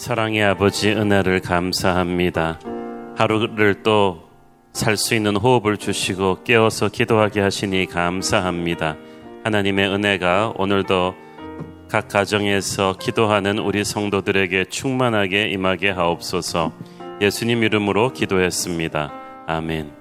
사랑의 아버지 은혜를 감사합니다. 하루를 또 살 수 있는 호흡을 주시고 깨어서 기도하게 하시니 감사합니다. 하나님의 은혜가 오늘도 각 가정에서 기도하는 우리 성도들에게 충만하게 임하게 하옵소서 예수님 이름으로 기도했습니다. 아멘.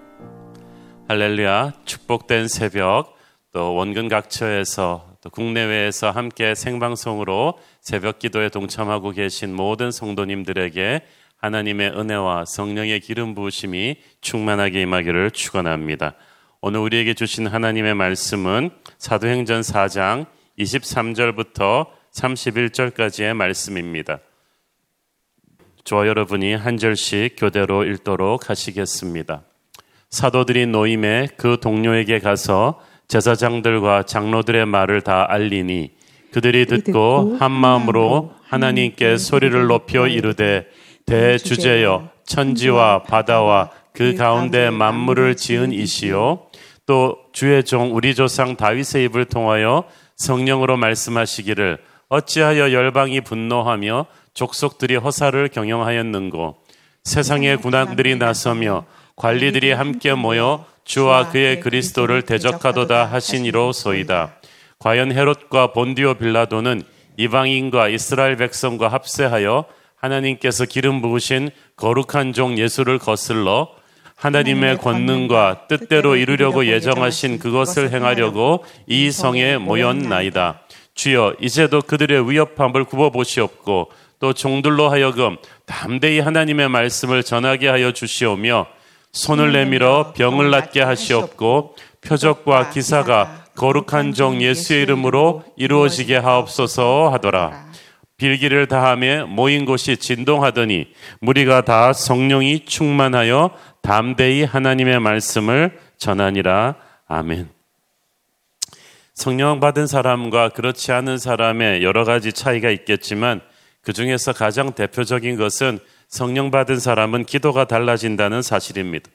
할렐루야. 축복된 새벽 또 원근 각처에서 또 국내외에서 함께 생방송으로 새벽 기도에 동참하고 계신 모든 성도님들에게 하나님의 은혜와 성령의 기름 부으심이 충만하게 임하기를 축원합니다. 오늘 우리에게 주신 하나님의 말씀은 사도행전 4장 23절부터 31절까지의 말씀입니다. 저와 여러분이 한 절씩 교대로 읽도록 하시겠습니다. 사도들이 노임에 그 동료에게 가서 제사장들과 장로들의 말을 다 알리니 그들이 듣고 한 마음으로 하나님께 소리를 높여 이르되 대주제여 천지와 바다와 그 가운데 만물을 지은 이시요. 또 주의 종 우리 조상 다윗의 입을 통하여 성령으로 말씀하시기를 어찌하여 열방이 분노하며 족속들이 허사를 경영하였는고? 세상의 군왕들이 나서며 관리들이 함께 모여 주와 그의 그리스도를 대적하도다 하시니로소이다. 과연 헤롯과 본디오 빌라도는 이방인과 이스라엘 백성과 합세하여 하나님께서 기름 부으신 거룩한 종 예수를 거슬러 하나님의 권능과 뜻대로 이루려고 예정하신 그것을 행하려고 이 성에 모였나이다. 주여 이제도 그들의 위협함을 굽어보시옵고 또 종들로 하여금 담대히 하나님의 말씀을 전하게 하여 주시오며 손을 내밀어 병을 낫게 하시옵고 표적과 기사가 거룩한 종 예수의 이름으로 이루어지게 하옵소서 하더라. 빌기를 다함에 모인 곳이 진동하더니 무리가 다 성령이 충만하여 담대히 하나님의 말씀을 전하니라. 아멘. 성령 받은 사람과 그렇지 않은 사람의 여러 가지 차이가 있겠지만 그 중에서 가장 대표적인 것은 성령 받은 사람은 기도가 달라진다는 사실입니다.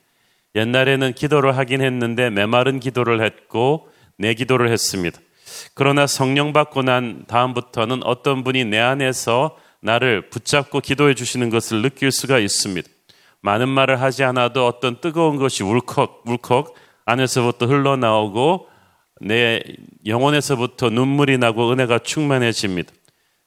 옛날에는 기도를 하긴 했는데 메마른 기도를 했고 내 기도를 했습니다. 그러나 성령 받고 난 다음부터는 어떤 분이 내 안에서 나를 붙잡고 기도해 주시는 것을 느낄 수가 있습니다. 많은 말을 하지 않아도 어떤 뜨거운 것이 울컥 울컥 안에서부터 흘러나오고 내 영혼에서부터 눈물이 나고 은혜가 충만해집니다.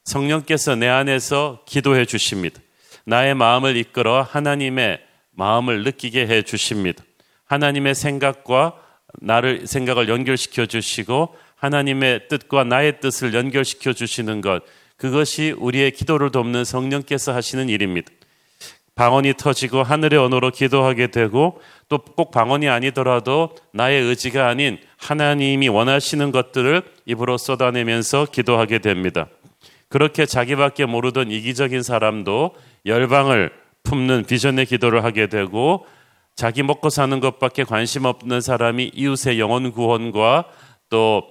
성령께서 내 안에서 기도해 주십니다. 나의 마음을 이끌어 하나님의 마음을 느끼게 해 주십니다. 하나님의 생각과 나를 생각을 연결시켜 주시고 하나님의 뜻과 나의 뜻을 연결시켜 주시는 것 그것이 우리의 기도를 돕는 성령께서 하시는 일입니다. 방언이 터지고 하늘의 언어로 기도하게 되고 또 꼭 방언이 아니더라도 나의 의지가 아닌 하나님이 원하시는 것들을 입으로 쏟아내면서 기도하게 됩니다. 그렇게 자기밖에 모르던 이기적인 사람도 열방을 품는 비전의 기도를 하게 되고 자기 먹고 사는 것밖에 관심 없는 사람이 이웃의 영혼 구원과 또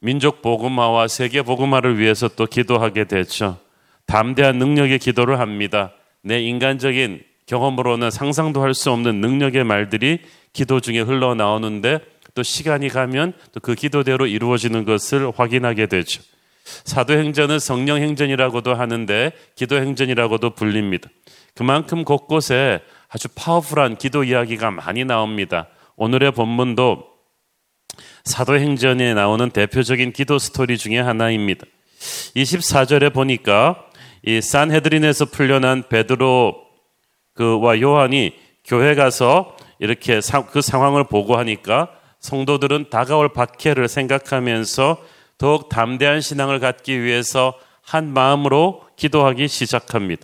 민족 복음화와 세계 복음화를 위해서 또 기도하게 되죠. 담대한 능력의 기도를 합니다. 내 인간적인 경험으로는 상상도 할 수 없는 능력의 말들이 기도 중에 흘러나오는데 또 시간이 가면 또 그 기도대로 이루어지는 것을 확인하게 되죠. 사도행전은 성령행전이라고도 하는데 기도행전이라고도 불립니다. 그만큼 곳곳에 아주 powerful한 기도 이야기가 많이 나옵니다. 오늘의 본문도 사도행전에 나오는 대표적인 기도 스토리 중에 하나입니다. 24절에 보니까 이 산헤드린에서 풀려난 베드로 그와 요한이 교회 가서 이렇게 그 상황을 보고 하니까 성도들은 다가올 박해를 생각하면서 더욱 담대한 신앙을 갖기 위해서 한 마음으로 기도하기 시작합니다.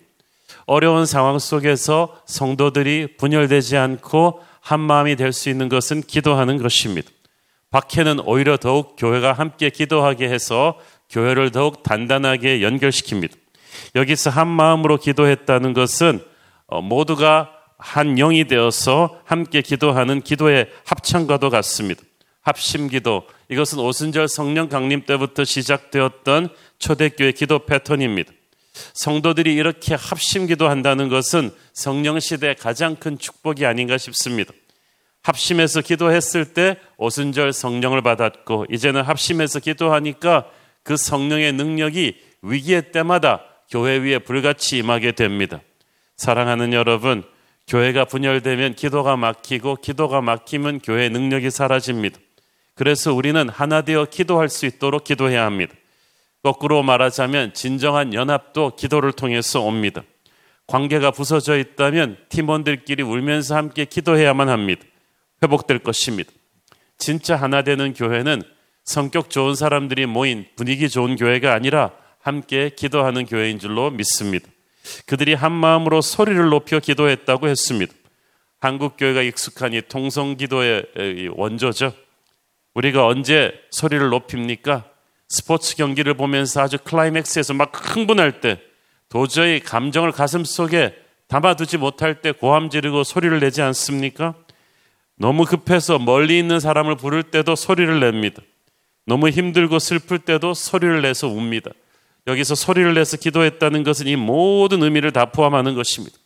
어려운 상황 속에서 성도들이 분열되지 않고 한 마음이 될 수 있는 것은 기도하는 것입니다. 박해는 오히려 더욱 교회가 함께 기도하게 해서 교회를 더욱 단단하게 연결시킵니다. 여기서 한 마음으로 기도했다는 것은 어, 모두가 한 영이 되어서 함께 기도하는 기도의 합창과도 같습니다. 합심 기도. 이것은 오순절 성령 강림 때부터 시작되었던 초대교회 기도 패턴입니다. 성도들이 이렇게 합심 기도 한다는 것은 성령 시대의 가장 큰 축복이 아닌가 싶습니다. 합심해서 기도했을 때 오순절 성령을 받았고 이제는 합심해서 기도하니까 그 성령의 능력이 위기의 때마다 교회 위에 불같이 임하게 됩니다. 사랑하는 여러분, 교회가 분열되면 기도가 막히고 기도가 막히면 교회의 능력이 사라집니다. 그래서 우리는 하나 되어 기도할 수 있도록 기도해야 합니다. 거꾸로 말하자면 진정한 연합도 기도를 통해서 옵니다. 관계가 부서져 있다면 팀원들끼리 울면서 함께 기도해야만 합니다. 회복될 것입니다. 진짜 하나 되는 교회는 성격 좋은 사람들이 모인 분위기 좋은 교회가 아니라 함께 기도하는 교회인 줄로 믿습니다. 그들이 한 마음으로 소리를 높여 기도했다고 했습니다. 한국 교회가 익숙한 이 통성 기도의 원조죠. 우리가 언제 소리를 높입니까? 스포츠 경기를 보면서 아주 클라이맥스에서 막 흥분할 때 도저히 감정을 가슴 속에 담아두지 못할 때 고함 지르고 소리를 내지 않습니까? 너무 급해서 멀리 있는 사람을 부를 때도 소리를 냅니다. 너무 힘들고 슬플 때도 소리를 내서 웁니다. 여기서 소리를 내서 기도했다는 것은 이 모든 의미를 다 포함하는 것입니다.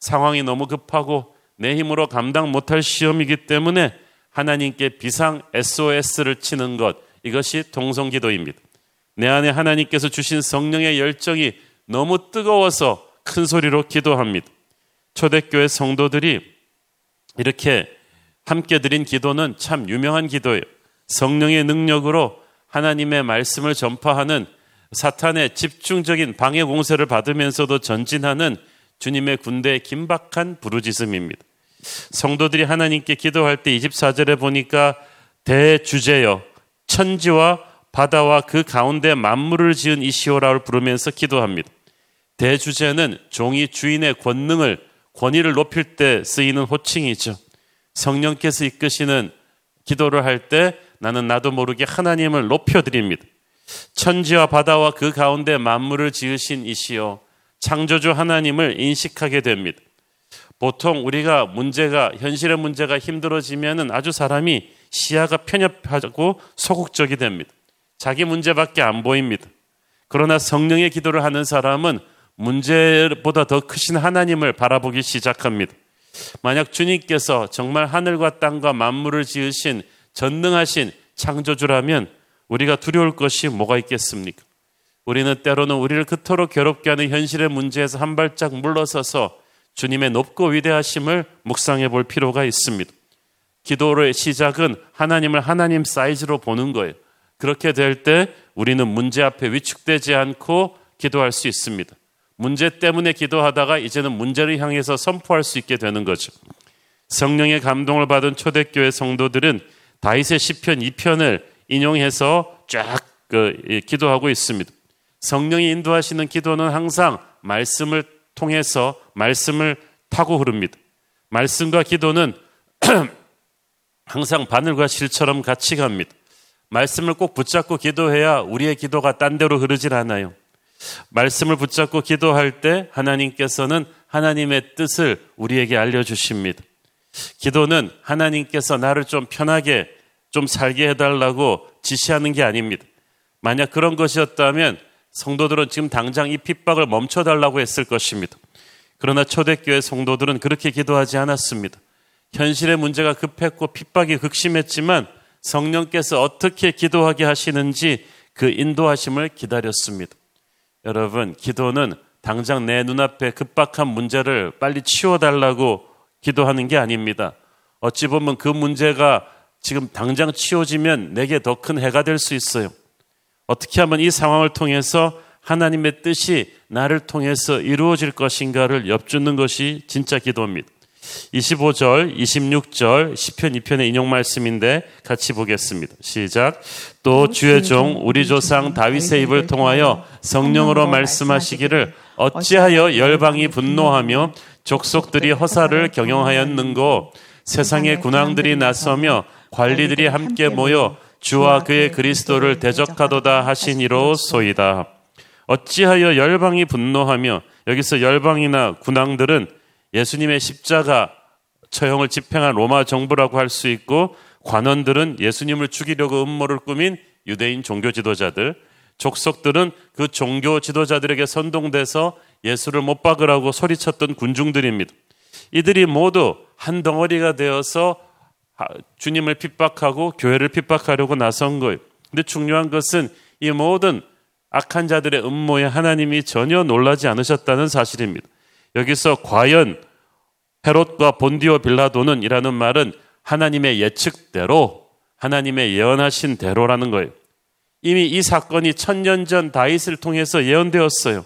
상황이 너무 급하고 내 힘으로 감당 못할 시험이기 때문에 하나님께 비상 SOS를 치는 것, 이것이 동성기도입니다. 내 안에 하나님께서 주신 성령의 열정이 너무 뜨거워서 큰 소리로 기도합니다. 초대교회 성도들이 이렇게 함께 드린 기도는 참 유명한 기도예요. 성령의 능력으로 하나님의 말씀을 전파하는 사탄의 집중적인 방해 공세를 받으면서도 전진하는 주님의 군대의 긴박한 부르짖음입니다. 성도들이 하나님께 기도할 때 24절에 보니까 대주제여 천지와 바다와 그 가운데 만물을 지은 이시오라를 부르면서 기도합니다. 대주제는 종이 주인의 권능을 권위를 높일 때 쓰이는 호칭이죠. 성령께서 이끄시는 기도를 할 때 나는 나도 모르게 하나님을 높여드립니다. 천지와 바다와 그 가운데 만물을 지으신 이시여 창조주 하나님을 인식하게 됩니다. 보통 우리가 문제가 현실의 문제가 힘들어지면은 아주 사람이 시야가 편협하고 소극적이 됩니다. 자기 문제밖에 안 보입니다. 그러나 성령의 기도를 하는 사람은 문제보다 더 크신 하나님을 바라보기 시작합니다. 만약 주님께서 정말 하늘과 땅과 만물을 지으신 전능하신 창조주라면 우리가 두려울 것이 뭐가 있겠습니까? 우리는 때로는 우리를 그토록 괴롭게 하는 현실의 문제에서 한 발짝 물러서서 주님의 높고 위대하심을 묵상해 볼 필요가 있습니다. 기도의 시작은 하나님을 하나님 사이즈로 보는 거예요. 그렇게 될 때 우리는 문제 앞에 위축되지 않고 기도할 수 있습니다. 문제 때문에 기도하다가 이제는 문제를 향해서 선포할 수 있게 되는 거죠. 성령의 감동을 받은 초대교회 성도들은 다윗의 시편 2편을 인용해서 쫙 그, 기도하고 있습니다. 성령이 인도하시는 기도는 항상 말씀을 통해서 말씀을 타고 흐릅니다. 말씀과 기도는 항상 바늘과 실처럼 같이 갑니다. 말씀을 꼭 붙잡고 기도해야 우리의 기도가 딴 데로 흐르질 않아요. 말씀을 붙잡고 기도할 때 하나님께서는 하나님의 뜻을 우리에게 알려주십니다. 기도는 하나님께서 나를 좀 편하게 좀 살게 해달라고 지시하는 게 아닙니다. 만약 그런 것이었다면 성도들은 지금 당장 이 핍박을 멈춰달라고 했을 것입니다. 그러나 초대교회 성도들은 그렇게 기도하지 않았습니다. 현실의 문제가 급했고 핍박이 극심했지만 성령께서 어떻게 기도하게 하시는지 그 인도하심을 기다렸습니다. 여러분, 기도는 당장 내 눈앞에 급박한 문제를 빨리 치워달라고 기도하는 게 아닙니다. 어찌 보면 그 문제가 지금 당장 치워지면 내게 더 큰 해가 될 수 있어요. 어떻게 하면 이 상황을 통해서 하나님의 뜻이 나를 통해서 이루어질 것인가를 엽주는 것이 진짜 기도입니다. 25절, 26절 10편 2편의 인용 말씀인데 같이 보겠습니다. 시작. 또 주의 종 우리 조상 다윗의 입을 통하여 성령으로 말씀하시기를 어찌하여 열방이 분노하며 족속들이 허사를 경영하였는고 세상의 군왕들이 나서며 관리들이 함께 모여 주와 그의 그리스도를 대적하도다 하시니로소이다. 어찌하여 열방이 분노하며 여기서 열방이나 군왕들은 예수님의 십자가 처형을 집행한 로마 정부라고 할 수 있고 관원들은 예수님을 죽이려고 음모를 꾸민 유대인 종교 지도자들, 족속들은 그 종교 지도자들에게 선동돼서 예수를 못 박으라고 소리쳤던 군중들입니다. 이들이 모두 한 덩어리가 되어서 주님을 핍박하고 교회를 핍박하려고 나선 거예요. 근데 중요한 것은 이 모든 악한 자들의 음모에 하나님이 전혀 놀라지 않으셨다는 사실입니다. 여기서 과연 헤롯과 본디오 빌라도는 이라는 말은 하나님의 예측대로 하나님의 예언하신 대로라는 거예요. 이미 이 사건이 천년 전 다윗을 통해서 예언되었어요.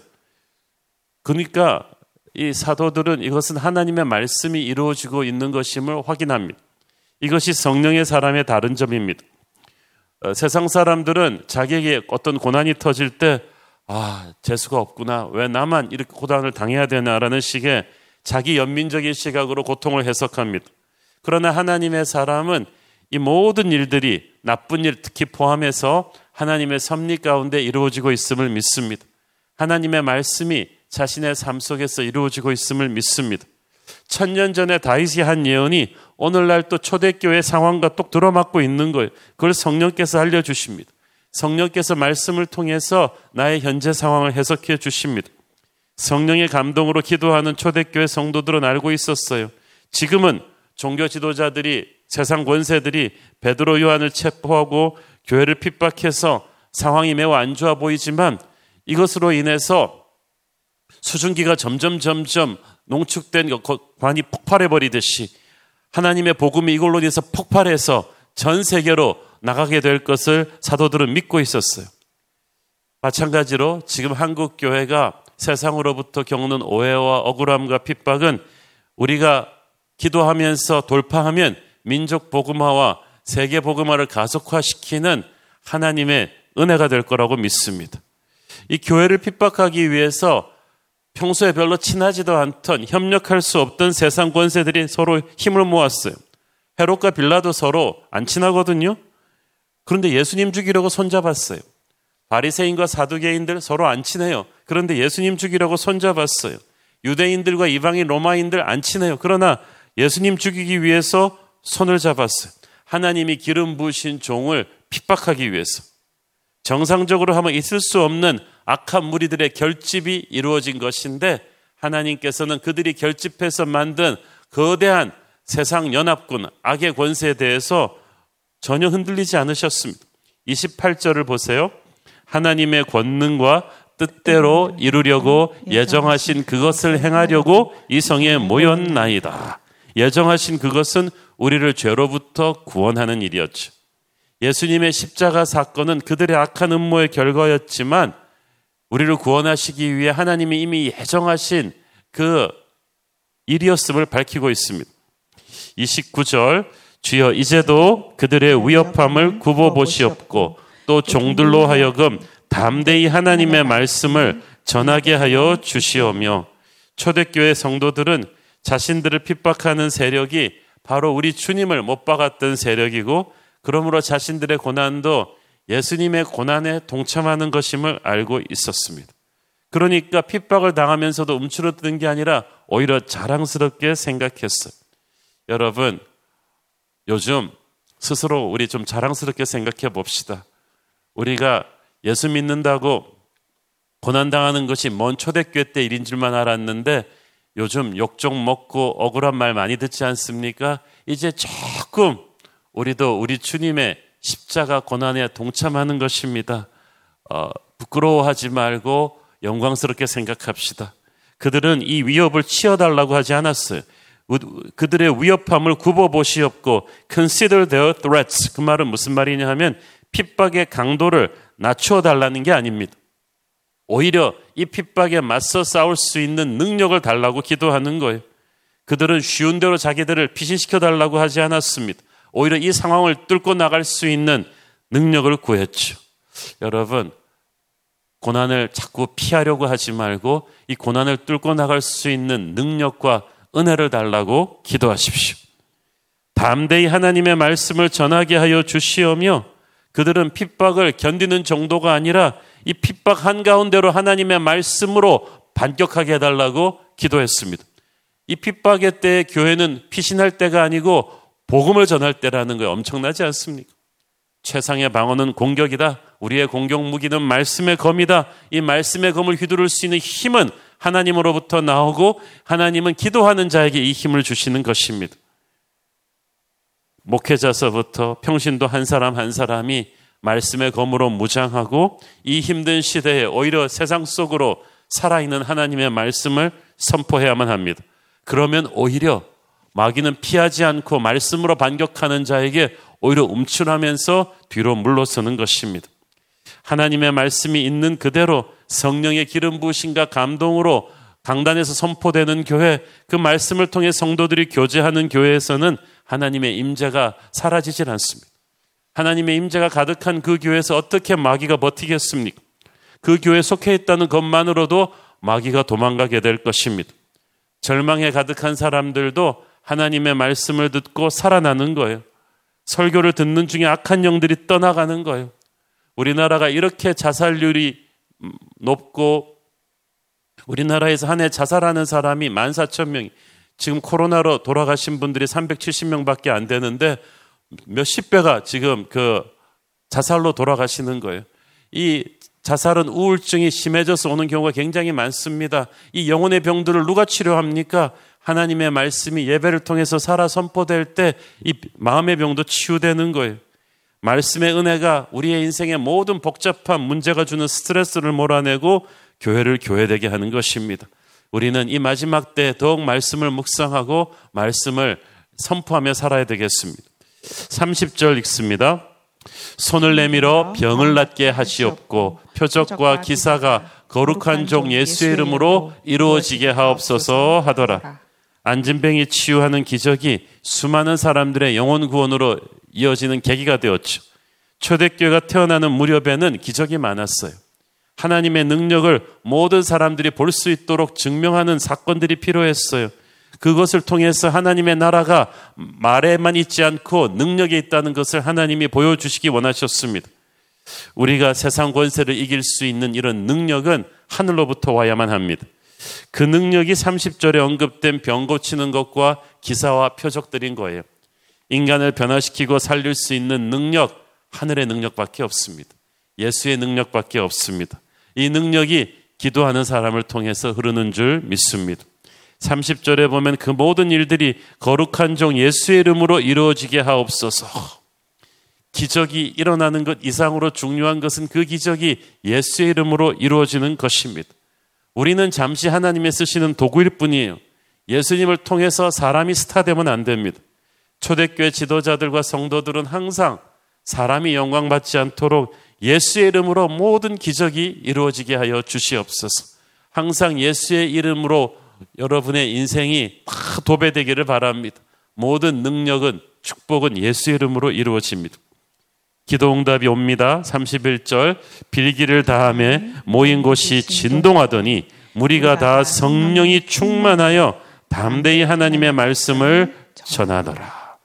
그러니까 이 사도들은 이것은 하나님의 말씀이 이루어지고 있는 것임을 확인합니다. 이것이 성령의 사람의 다른 점입니다. 어, 세상 사람들은 자기에게 어떤 고난이 터질 때, 아, 재수가 없구나. 왜 나만 이렇게 고난을 당해야 되나라는 식의 자기 연민적인 시각으로 고통을 해석합니다. 그러나 하나님의 사람은 이 모든 일들이 나쁜 일 특히 포함해서 하나님의 섭리 가운데 이루어지고 있음을 믿습니다. 하나님의 말씀이 자신의 삶 속에서 이루어지고 있음을 믿습니다. 천년 전에 다윗이 한 예언이 오늘날 또 초대교회 상황과 똑 들어맞고 있는 거예요. 그걸 성령께서 알려주십니다. 성령께서 말씀을 통해서 나의 현재 상황을 해석해 주십니다. 성령의 감동으로 기도하는 초대교회 성도들은 알고 있었어요. 지금은 종교 지도자들이 세상 권세들이 베드로 요한을 체포하고 교회를 핍박해서 상황이 매우 안 좋아 보이지만 이것으로 인해서 수증기가 점점 점점 농축된 관이 폭발해 버리듯이 하나님의 복음이 이걸로 인해서 폭발해서 전 세계로 나가게 될 것을 사도들은 믿고 있었어요. 마찬가지로 지금 한국 교회가 세상으로부터 겪는 오해와 억울함과 핍박은 우리가 기도하면서 돌파하면 민족 복음화와 세계 복음화를 가속화시키는 하나님의 은혜가 될 거라고 믿습니다. 이 교회를 핍박하기 위해서 평소에 별로 친하지도 않던 협력할 수 없던 세상 권세들이 서로 힘을 모았어요. 헤롯과 빌라도 서로 안 친하거든요. 그런데 예수님 죽이려고 손잡았어요. 바리새인과 사두개인들 서로 안 친해요. 그런데 예수님 죽이려고 손잡았어요. 유대인들과 이방인 로마인들 안 친해요. 그러나 예수님 죽이기 위해서 손을 잡았어요. 하나님이 기름 부으신 종을 핍박하기 위해서. 정상적으로 하면 있을 수 없는 악한 무리들의 결집이 이루어진 것인데 하나님께서는 그들이 결집해서 만든 거대한 세상 연합군 악의 권세에 대해서 전혀 흔들리지 않으셨습니다. 28절을 보세요. 하나님의 권능과 뜻대로 이루려고 예정하신 그것을 행하려고 이 성에 모였나이다. 예정하신 그것은 우리를 죄로부터 구원하는 일이었죠. 예수님의 십자가 사건은 그들의 악한 음모의 결과였지만 우리를 구원하시기 위해 하나님이 이미 예정하신 그 일이었음을 밝히고 있습니다. 29절 주여 이제도 그들의 위협함을 굽어 보시옵고 또 종들로 하여금 담대히 하나님의 말씀을 전하게 하여 주시오며 초대교회 성도들은 자신들을 핍박하는 세력이 바로 우리 주님을 못 박았던 세력이고 그러므로 자신들의 고난도 예수님의 고난에 동참하는 것임을 알고 있었습니다. 그러니까 핍박을 당하면서도 움츠러드는 게 아니라 오히려 자랑스럽게 생각했어요. 여러분, 요즘 스스로 우리 좀 자랑스럽게 생각해 봅시다. 우리가 예수 믿는다고 고난당하는 것이 먼 초대교회 때 일인 줄만 알았는데 요즘 욕좀 먹고 억울한 말 많이 듣지 않습니까? 이제 조금 우리도 우리 주님의 십자가 고난에 동참하는 것입니다. 어, 부끄러워하지 말고 영광스럽게 생각합시다. 그들은 이 위협을 치어달라고 하지 않았어요. 그들의 위협함을 굽어보시옵고 consider their threats. 그 말은 무슨 말이냐 하면 핍박의 강도를 낮추어 달라는 게 아닙니다. 오히려 이 핍박에 맞서 싸울 수 있는 능력을 달라고 기도하는 거예요. 그들은 쉬운 대로 자기들을 피신시켜 달라고 하지 않았습니다. 오히려 이 상황을 뚫고 나갈 수 있는 능력을 구했죠. 여러분, 고난을 자꾸 피하려고 하지 말고 이 고난을 뚫고 나갈 수 있는 능력과 은혜를 달라고 기도하십시오. 담대히 하나님의 말씀을 전하게 하여 주시오며 그들은 핍박을 견디는 정도가 아니라 이 핍박 한가운데로 하나님의 말씀으로 반격하게 해달라고 기도했습니다. 이 핍박의 때 교회는 피신할 때가 아니고 복음을 전할 때라는 거에 엄청나지 않습니까? 최상의 방어는 공격이다. 우리의 공격 무기는 말씀의 검이다. 이 말씀의 검을 휘두를 수 있는 힘은 하나님으로부터 나오고 하나님은 기도하는 자에게 이 힘을 주시는 것입니다. 목회자서부터 평신도 한 사람 한 사람이 말씀의 검으로 무장하고 이 힘든 시대에 오히려 세상 속으로 살아있는 하나님의 말씀을 선포해야만 합니다. 그러면 오히려 마귀는 피하지 않고 말씀으로 반격하는 자에게 오히려 움츠하면서 뒤로 물러서는 것입니다. 하나님의 말씀이 있는 그대로 성령의 기름 부으심과 감동으로 강단에서 선포되는 교회, 그 말씀을 통해 성도들이 교제하는 교회에서는 하나님의 임재가 사라지질 않습니다. 하나님의 임재가 가득한 그 교회에서 어떻게 마귀가 버티겠습니까? 그 교회에 속해 있다는 것만으로도 마귀가 도망가게 될 것입니다. 절망에 가득한 사람들도 하나님의 말씀을 듣고 살아나는 거예요. 설교를 듣는 중에 악한 영들이 떠나가는 거예요. 우리나라가 이렇게 자살률이 높고 우리나라에서 한 해 자살하는 사람이 14,000명이 지금 코로나로 돌아가신 분들이 370명밖에 안 되는데 몇십 배가 지금 그 자살로 돌아가시는 거예요. 이 자살은 우울증이 심해져서 오는 경우가 굉장히 많습니다. 이 영혼의 병들을 누가 치료합니까? 하나님의 말씀이 예배를 통해서 살아 선포될 때 이 마음의 병도 치유되는 거예요. 말씀의 은혜가 우리의 인생의 모든 복잡한 문제가 주는 스트레스를 몰아내고 교회를 교회되게 하는 것입니다. 우리는 이 마지막 때 더욱 말씀을 묵상하고 말씀을 선포하며 살아야 되겠습니다. 30절 읽습니다. 손을 내밀어 병을 낫게 하시옵고 표적과 기사가 거룩한 종 예수의 이름으로 이루어지게 하옵소서 하더라. 안진병이 치유하는 기적이 수많은 사람들의 영혼 구원으로 이어지는 계기가 되었죠. 초대교회가 태어나는 무렵에는 기적이 많았어요. 하나님의 능력을 모든 사람들이 볼 수 있도록 증명하는 사건들이 필요했어요. 그것을 통해서 하나님의 나라가 말에만 있지 않고 능력에 있다는 것을 하나님이 보여주시기 원하셨습니다. 우리가 세상 권세를 이길 수 있는 이런 능력은 하늘로부터 와야만 합니다. 그 능력이 30절에 언급된 병 고치는 것과 기사와 표적들인 거예요. 인간을 변화시키고 살릴 수 있는 능력, 하늘의 능력밖에 없습니다. 예수의 능력밖에 없습니다. 이 능력이 기도하는 사람을 통해서 흐르는 줄 믿습니다. 30절에 보면 그 모든 일들이 거룩한 종 예수의 이름으로 이루어지게 하옵소서. 기적이 일어나는 것 이상으로 중요한 것은 그 기적이 예수의 이름으로 이루어지는 것입니다. 우리는 잠시 하나님의 쓰시는 도구일 뿐이에요. 예수님을 통해서 사람이 스타 되면 안 됩니다. 초대교회 지도자들과 성도들은 항상 사람이 영광받지 않도록 예수의 이름으로 모든 기적이 이루어지게 하여 주시옵소서. 항상 예수의 이름으로 여러분의 인생이 다 도배되기를 바랍니다. 모든 능력은 축복은 예수 이름으로 이루어집니다. 기도 응답이 옵니다. 31절 빌기를 다함에 모인 곳이 진동하더니 무리가 다 성령이 충만하여 담대히 하나님의 말씀을 전하더라.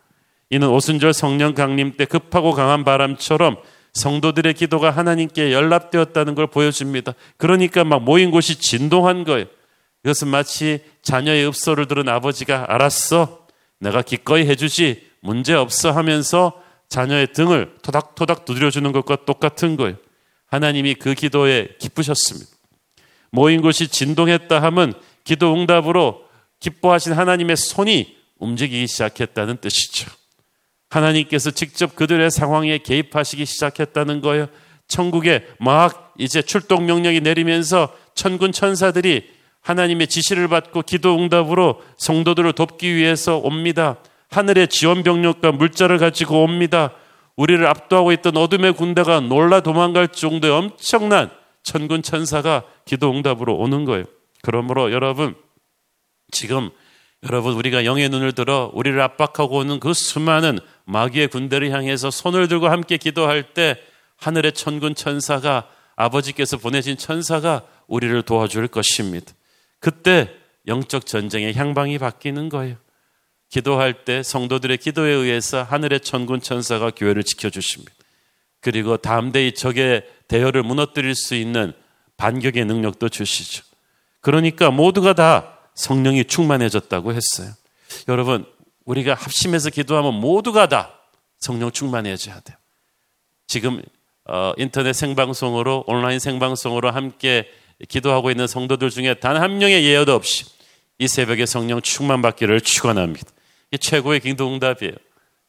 이는 오순절 성령 강림 때 급하고 강한 바람처럼 성도들의 기도가 하나님께 연락되었다는 걸 보여줍니다. 그러니까 막 모인 곳이 진동한 거예요. 이것은 마치 자녀의 읍소를 들은 아버지가 알았어. 내가 기꺼이 해주지. 문제 없어 하면서 자녀의 등을 토닥토닥 두드려주는 것과 똑같은 거예요. 하나님이 그 기도에 기쁘셨습니다. 모인 곳이 진동했다 함은 기도 응답으로 기뻐하신 하나님의 손이 움직이기 시작했다는 뜻이죠. 하나님께서 직접 그들의 상황에 개입하시기 시작했다는 거예요. 천국에 막 이제 출동 명령이 내리면서 천군 천사들이 하나님의 지시를 받고 기도 응답으로 성도들을 돕기 위해서 옵니다. 하늘의 지원 병력과 물자를 가지고 옵니다. 우리를 압도하고 있던 어둠의 군대가 놀라 도망갈 정도의 엄청난 천군 천사가 기도 응답으로 오는 거예요. 그러므로 여러분 지금 여러분 우리가 영의 눈을 들어 우리를 압박하고 오는 그 수많은 마귀의 군대를 향해서 손을 들고 함께 기도할 때 하늘의 천군 천사가 아버지께서 보내신 천사가 우리를 도와줄 것입니다. 그때 영적 전쟁의 향방이 바뀌는 거예요. 기도할 때 성도들의 기도에 의해서 하늘의 천군 천사가 교회를 지켜주십니다. 그리고 담대히 적의 대열을 무너뜨릴 수 있는 반격의 능력도 주시죠. 그러니까 모두가 다 성령이 충만해졌다고 했어요. 여러분, 우리가 합심해서 기도하면 모두가 다 성령 충만해져야 돼요. 지금 어, 인터넷 생방송으로 온라인 생방송으로 함께 기도하고 있는 성도들 중에 단 한 명의 예외도 없이 이 새벽에 성령 충만 받기를 축원합니다. 이 최고의 기도 응답이에요.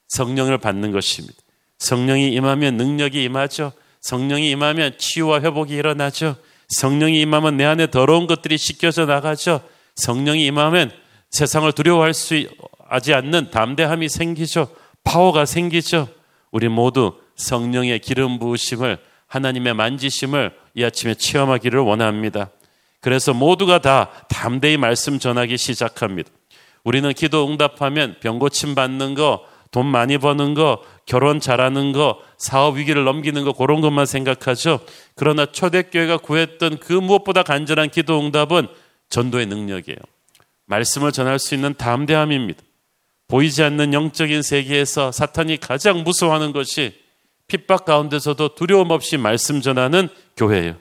성령을 받는 것입니다. 성령이 임하면 능력이 임하죠. 성령이 임하면 치유와 회복이 일어나죠. 성령이 임하면 내 안에 더러운 것들이 씻겨져 나가죠. 성령이 임하면 세상을 두려워할 수 하지 않는 담대함이 생기죠. 파워가 생기죠. 우리 모두 성령의 기름 부으심을 하나님의 만지심을 이 아침에 체험하기를 원합니다. 그래서 모두가 다 담대히 말씀 전하기 시작합니다. 우리는 기도 응답하면 병 고침 받는 거, 돈 많이 버는 거, 결혼 잘하는 거, 사업 위기를 넘기는 거 그런 것만 생각하죠. 그러나 초대교회가 구했던 그 무엇보다 간절한 기도 응답은 전도의 능력이에요. 말씀을 전할 수 있는 담대함입니다. 보이지 않는 영적인 세계에서 사탄이 가장 무서워하는 것이 핍박 가운데서도 두려움 없이 말씀 전하는 교회예요.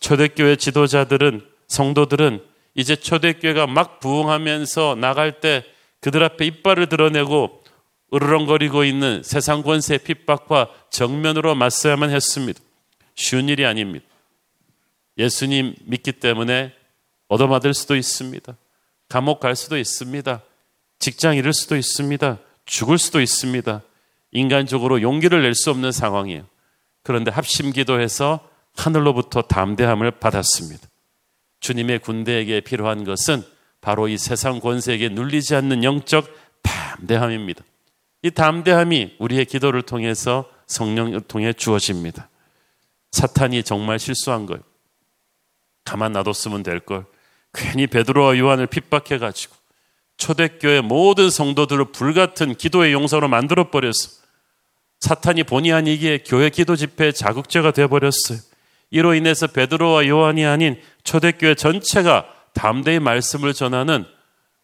초대교회 지도자들은 성도들은 이제 초대교회가 막 부흥하면서 나갈 때 그들 앞에 이빨을 드러내고 으르렁거리고 있는 세상 권세 핍박과 정면으로 맞서야만 했습니다. 쉬운 일이 아닙니다. 예수님 믿기 때문에 얻어맞을 수도 있습니다. 감옥 갈 수도 있습니다. 직장 잃을 수도 있습니다. 죽을 수도 있습니다. 인간적으로 용기를 낼 수 없는 상황이에요. 그런데 합심 기도해서 하늘로부터 담대함을 받았습니다. 주님의 군대에게 필요한 것은 바로 이 세상 권세에게 눌리지 않는 영적 담대함입니다. 이 담대함이 우리의 기도를 통해서 성령을 통해 주어집니다. 사탄이 정말 실수한 거예요. 가만 놔뒀으면 될 걸. 괜히 베드로와 요한을 핍박해 가지고 초대교회 모든 성도들을 불같은 기도의 용사로 만들어 버렸어. 사탄이 본의 아니기에 교회 기도 집회의 자극제가 되어 버렸어요. 이로 인해서 베드로와 요한이 아닌 초대교회 전체가 담대히 말씀을 전하는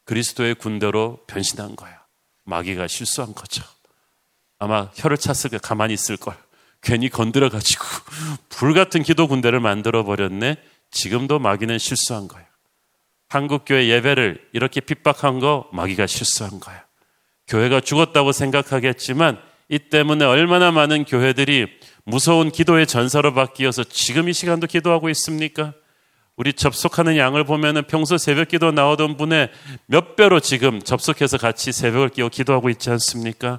그리스도의 군대로 변신한 거야. 마귀가 실수한 거죠. 아마 혀를 찼을 때 가만히 있을 걸. 괜히 건드려 가지고 불같은 기도 군대를 만들어 버렸네. 지금도 마귀는 실수한 거야. 한국교회 예배를 이렇게 핍박한 거 마귀가 실수한 거야. 교회가 죽었다고 생각하겠지만 이 때문에 얼마나 많은 교회들이 무서운 기도의 전사로 바뀌어서 지금 이 시간도 기도하고 있습니까? 우리 접속하는 양을 보면은 평소 새벽 기도 나오던 분의 몇 배로 지금 접속해서 같이 새벽을 끼워 기도하고 있지 않습니까?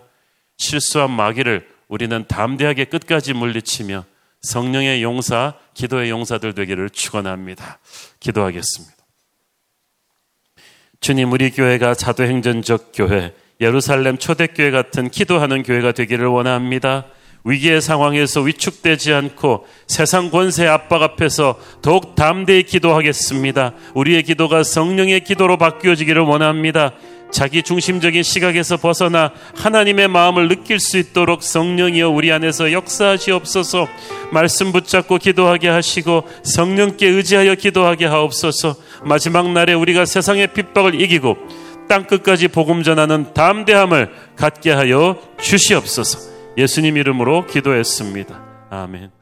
실수한 마귀를 우리는 담대하게 끝까지 물리치며 성령의 용사, 기도의 용사들 되기를 축원합니다. 기도하겠습니다. 주님, 우리 교회가 사도행전적 교회, 예루살렘 초대교회 같은 기도하는 교회가 되기를 원합니다. 위기의 상황에서 위축되지 않고 세상 권세 압박 앞에서 더욱 담대히 기도하겠습니다. 우리의 기도가 성령의 기도로 바뀌어지기를 원합니다. 자기 중심적인 시각에서 벗어나 하나님의 마음을 느낄 수 있도록 성령이여 우리 안에서 역사하시옵소서 말씀 붙잡고 기도하게 하시고 성령께 의지하여 기도하게 하옵소서 마지막 날에 우리가 세상의 핍박을 이기고 땅 끝까지 복음 전하는 담대함을 갖게 하여 주시옵소서 예수님 이름으로 기도했습니다. 아멘.